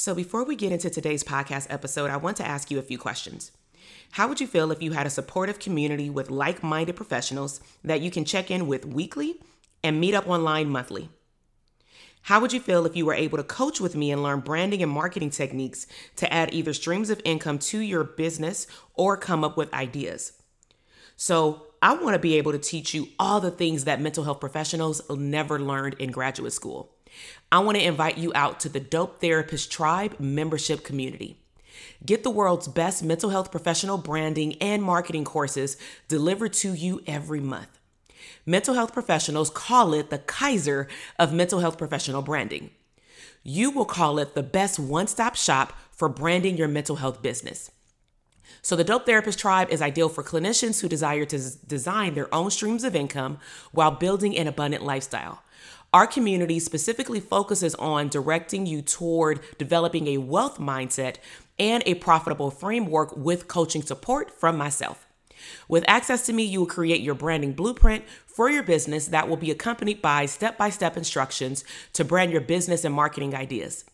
So, before we get into today's podcast episode, I want to ask you a few questions. How would you feel if you had a supportive community with like minded professionals that you can check in with weekly and meet up online monthly? How would you feel if you were able to coach with me and learn branding and marketing techniques to add either streams of income to your business or come up with ideas? So, I want to be able to teach you all the things that mental health professionals never learned in graduate school. I want to invite you out to the Dope Therapist Tribe membership community. Get the world's best mental health professional branding and marketing courses delivered to you every month. Mental health professionals call it the Kaiser of mental health professional branding. You will call it the best one stop shop for branding your mental health business. So, the Dope Therapist Tribe is ideal for clinicians who desire to design their own streams of income while building an abundant lifestyle. Our community specifically focuses on directing you toward developing a wealth mindset and a profitable framework with coaching support from myself. With access to me, you will create your branding blueprint for your business that will be accompanied by step by step instructions to brand your business and marketing ideas.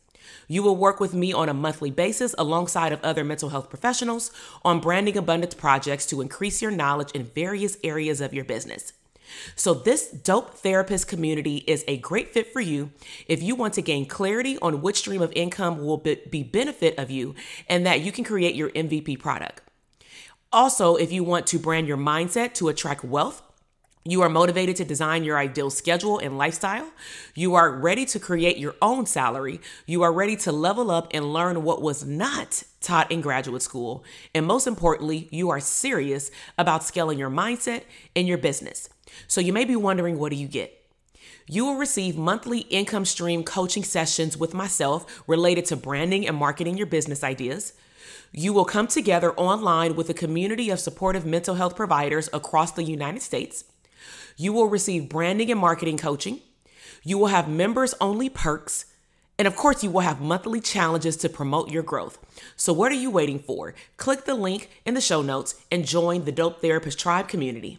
You will work with me on a monthly basis alongside of other mental health professionals on branding abundance projects to increase your knowledge in various areas of your business. So, this dope therapist community is a great fit for you if you want to gain clarity on which stream of income will be benefit of you and that you can create your MVP product. Also, if you want to brand your mindset to attract wealth, you are motivated to design your ideal schedule and lifestyle. You are ready to create your own salary. You are ready to level up and learn what was not taught in graduate school. And most importantly, you are serious about scaling your mindset and your business. So you may be wondering what do you get? You will receive monthly income stream coaching sessions with myself related to branding and marketing your business ideas. You will come together online with a community of supportive mental health providers across the United States. You will receive branding and marketing coaching. You will have members only perks. And of course, you will have monthly challenges to promote your growth. So, what are you waiting for? Click the link in the show notes and join the Dope Therapist Tribe community.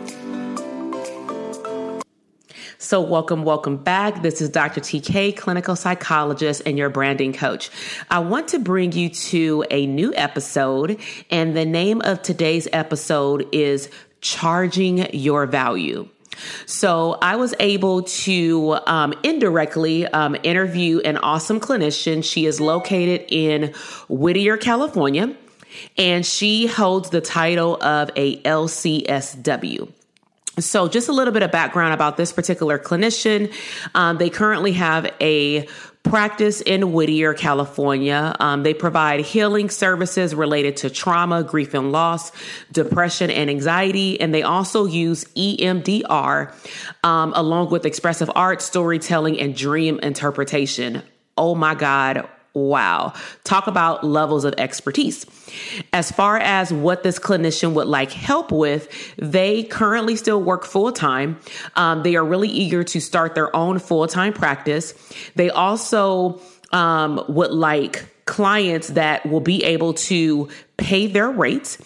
So, welcome, welcome back. This is Dr. TK, clinical psychologist and your branding coach. I want to bring you to a new episode, and the name of today's episode is Charging Your Value. So I was able to um, indirectly um, interview an awesome clinician. She is located in Whittier, California, and she holds the title of a LCSW. So, just a little bit of background about this particular clinician. Um, they currently have a practice in Whittier, California. Um, they provide healing services related to trauma, grief and loss, depression, and anxiety. And they also use EMDR um, along with expressive art, storytelling, and dream interpretation. Oh my God Wow. Talk about levels of expertise. As far as what this clinician would like help with, they currently still work full time. Um, they are really eager to start their own full time practice. They also um, would like clients that will be able to pay their rates.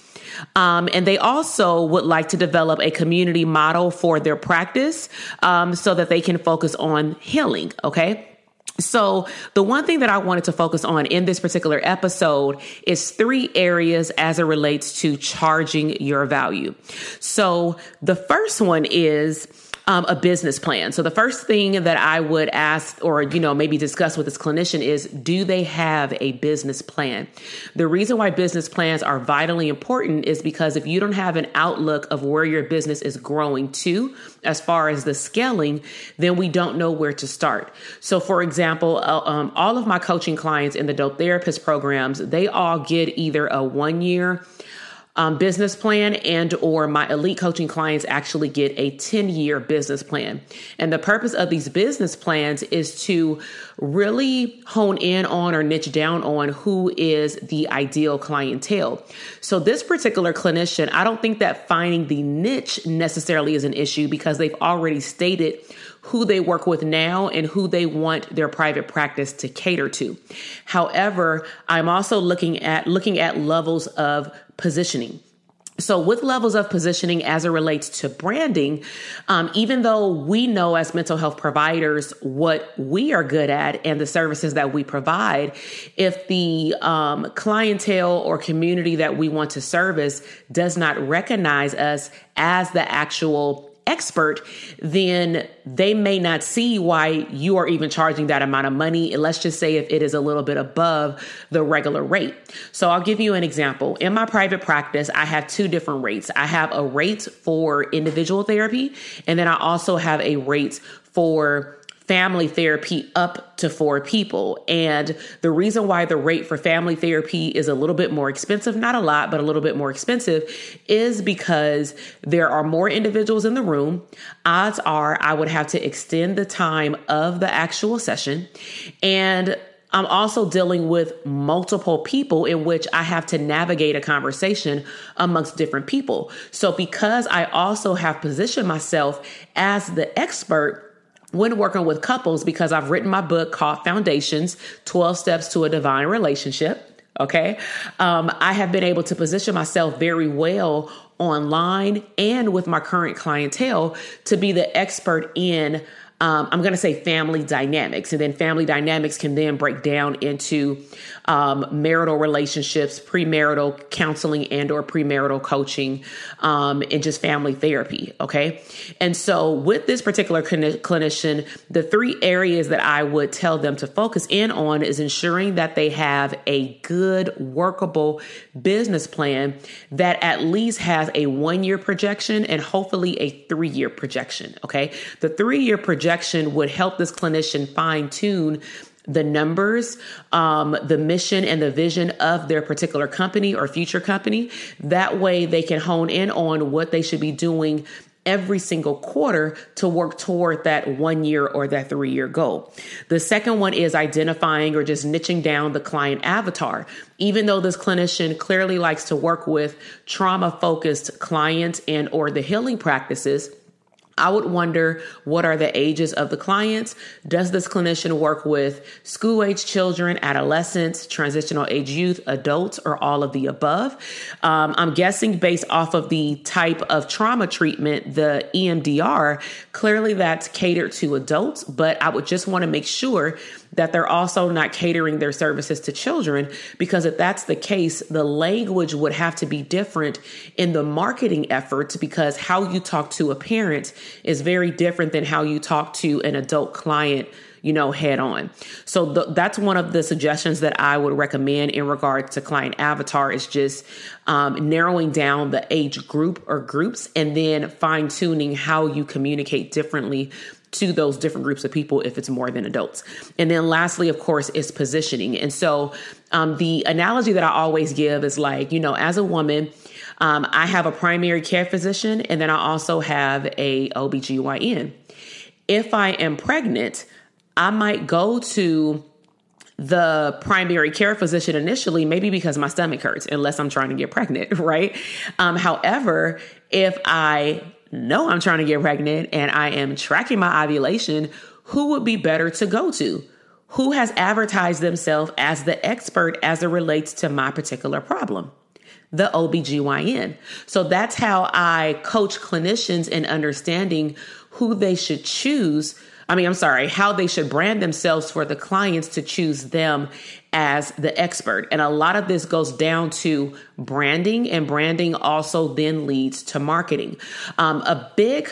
Um, and they also would like to develop a community model for their practice um, so that they can focus on healing. Okay. So, the one thing that I wanted to focus on in this particular episode is three areas as it relates to charging your value. So, the first one is um, a business plan. So the first thing that I would ask or, you know, maybe discuss with this clinician is do they have a business plan? The reason why business plans are vitally important is because if you don't have an outlook of where your business is growing to, as far as the scaling, then we don't know where to start. So, for example, uh, um, all of my coaching clients in the Dope Therapist programs, they all get either a one year um, business plan and or my elite coaching clients actually get a 10 year business plan. And the purpose of these business plans is to really hone in on or niche down on who is the ideal clientele. So this particular clinician i don't think that finding the niche necessarily is an issue because they've already stated who they work with now and who they want their private practice to cater to. However, I'm also looking at looking at levels of positioning. So, with levels of positioning as it relates to branding, um, even though we know as mental health providers what we are good at and the services that we provide, if the um, clientele or community that we want to service does not recognize us as the actual expert, then they may not see why you are even charging that amount of money. Let's just say if it is a little bit above the regular rate. So I'll give you an example. In my private practice, I have two different rates. I have a rate for individual therapy, and then I also have a rate for family therapy up to four people. And the reason why the rate for family therapy is a little bit more expensive, not a lot, but a little bit more expensive, is because there are more individuals in the room. Odds are I would have to extend the time of the actual session. And I'm also dealing with multiple people in which I have to navigate a conversation amongst different people. So, because I also have positioned myself as the expert, when working with couples because I've written my book called Foundations 12 Steps to a Divine Relationship. Okay. Um, I have been able to position myself very well online and with my current clientele to be the expert in um, I'm going to say family dynamics. And then family dynamics can then break down into um, marital relationships, premarital counseling and or premarital coaching, um, and just family therapy. Okay. And so with this particular clinician, the three areas that I would tell them to focus in on is ensuring that they have a good workable business plan that at least has a one year projection and hopefully a three year projection. Okay. The three year projection would help this clinician fine tune the numbers, um, the mission, and the vision of their particular company or future company. That way, they can hone in on what they should be doing every single quarter to work toward that one year or that three year goal. The second one is identifying or just niching down the client avatar. Even though this clinician clearly likes to work with trauma focused clients and or the healing practices, I would wonder what are the ages of the clients? Does this clinician work with school age children, adolescents, transitional age youth, adults, or all of the above? Um, I'm guessing based off of the type of trauma treatment, the EMDR, clearly that's catered to adults, but I would just want to make sure that they're also not catering their services to children because if that's the case the language would have to be different in the marketing efforts because how you talk to a parent is very different than how you talk to an adult client you know, head on. So th- that's one of the suggestions that I would recommend in regard to client avatar is just um, narrowing down the age group or groups and then fine tuning how you communicate differently to those different groups of people if it's more than adults. And then lastly, of course, is positioning. And so um, the analogy that I always give is like, you know, as a woman, um, I have a primary care physician and then I also have a OBGYN. If I am pregnant, I might go to the primary care physician initially, maybe because my stomach hurts, unless I'm trying to get pregnant, right? Um, however, if I know I'm trying to get pregnant and I am tracking my ovulation, who would be better to go to? Who has advertised themselves as the expert as it relates to my particular problem? The OBGYN. So that's how I coach clinicians in understanding who they should choose I mean, I'm sorry, how they should brand themselves for the clients to choose them as the expert. And a lot of this goes down to branding, and branding also then leads to marketing. Um, a big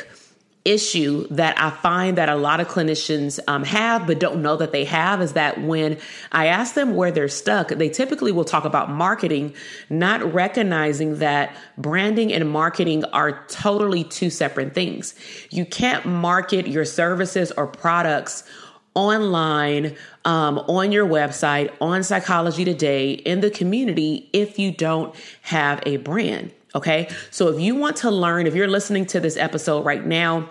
issue that I find that a lot of clinicians um, have but don't know that they have is that when I ask them where they're stuck, they typically will talk about marketing, not recognizing that branding and marketing are totally two separate things. You can't market your services or products online, um, on your website, on Psychology Today, in the community if you don't have a brand. Okay. So if you want to learn, if you're listening to this episode right now,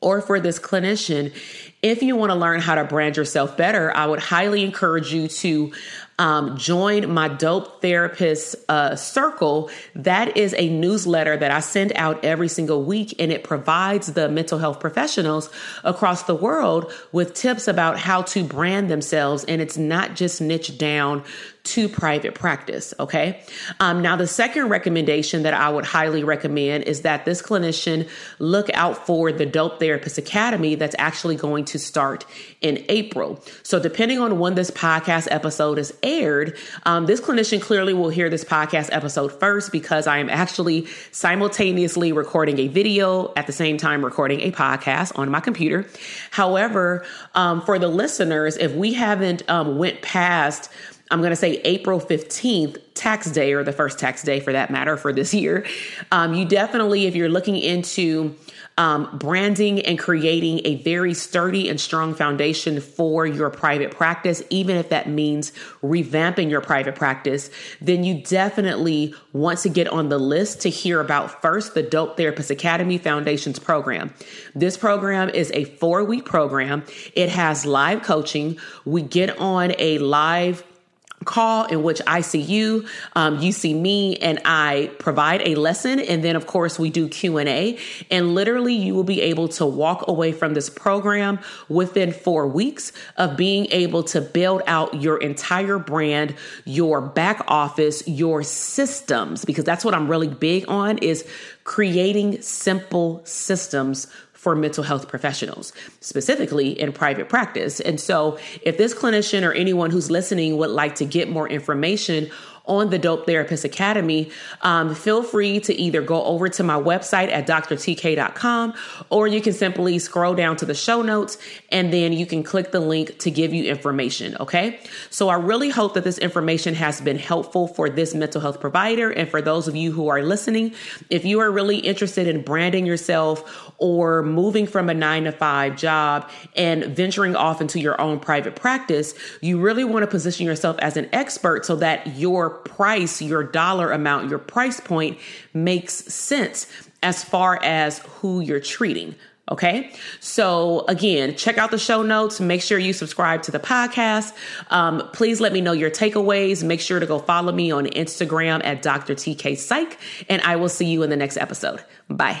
or for this clinician, if you want to learn how to brand yourself better, I would highly encourage you to um, join my Dope Therapist uh, Circle. That is a newsletter that I send out every single week, and it provides the mental health professionals across the world with tips about how to brand themselves. And it's not just niche down to private practice. Okay. Um, now, the second recommendation that I would highly recommend is that this clinician look out for the Dope Therapist Academy that's actually going to start in April. So, depending on when this podcast episode is aired, um, this clinician clearly will hear this podcast episode first because I am actually simultaneously recording a video at the same time recording a podcast on my computer. However, um, for the listeners, if we haven't um, went past I'm going to say April 15th, tax day, or the first tax day for that matter for this year. Um, you definitely, if you're looking into um, branding and creating a very sturdy and strong foundation for your private practice, even if that means revamping your private practice, then you definitely want to get on the list to hear about first the Dope Therapist Academy Foundations program. This program is a four week program, it has live coaching. We get on a live call in which I see you, um, you see me, and I provide a lesson. And then, of course, we do Q and A. And literally, you will be able to walk away from this program within four weeks of being able to build out your entire brand, your back office, your systems, because that's what I'm really big on is creating simple systems for mental health professionals, specifically in private practice. And so, if this clinician or anyone who's listening would like to get more information on the Dope Therapist Academy, um, feel free to either go over to my website at drtk.com or you can simply scroll down to the show notes and then you can click the link to give you information. Okay. So I really hope that this information has been helpful for this mental health provider and for those of you who are listening. If you are really interested in branding yourself or moving from a nine to five job and venturing off into your own private practice, you really want to position yourself as an expert so that your price, your dollar amount, your price point makes sense as far as who you're treating. Okay. So again, check out the show notes. Make sure you subscribe to the podcast. Um, please let me know your takeaways. Make sure to go follow me on Instagram at Dr. TK Psych, and I will see you in the next episode. Bye.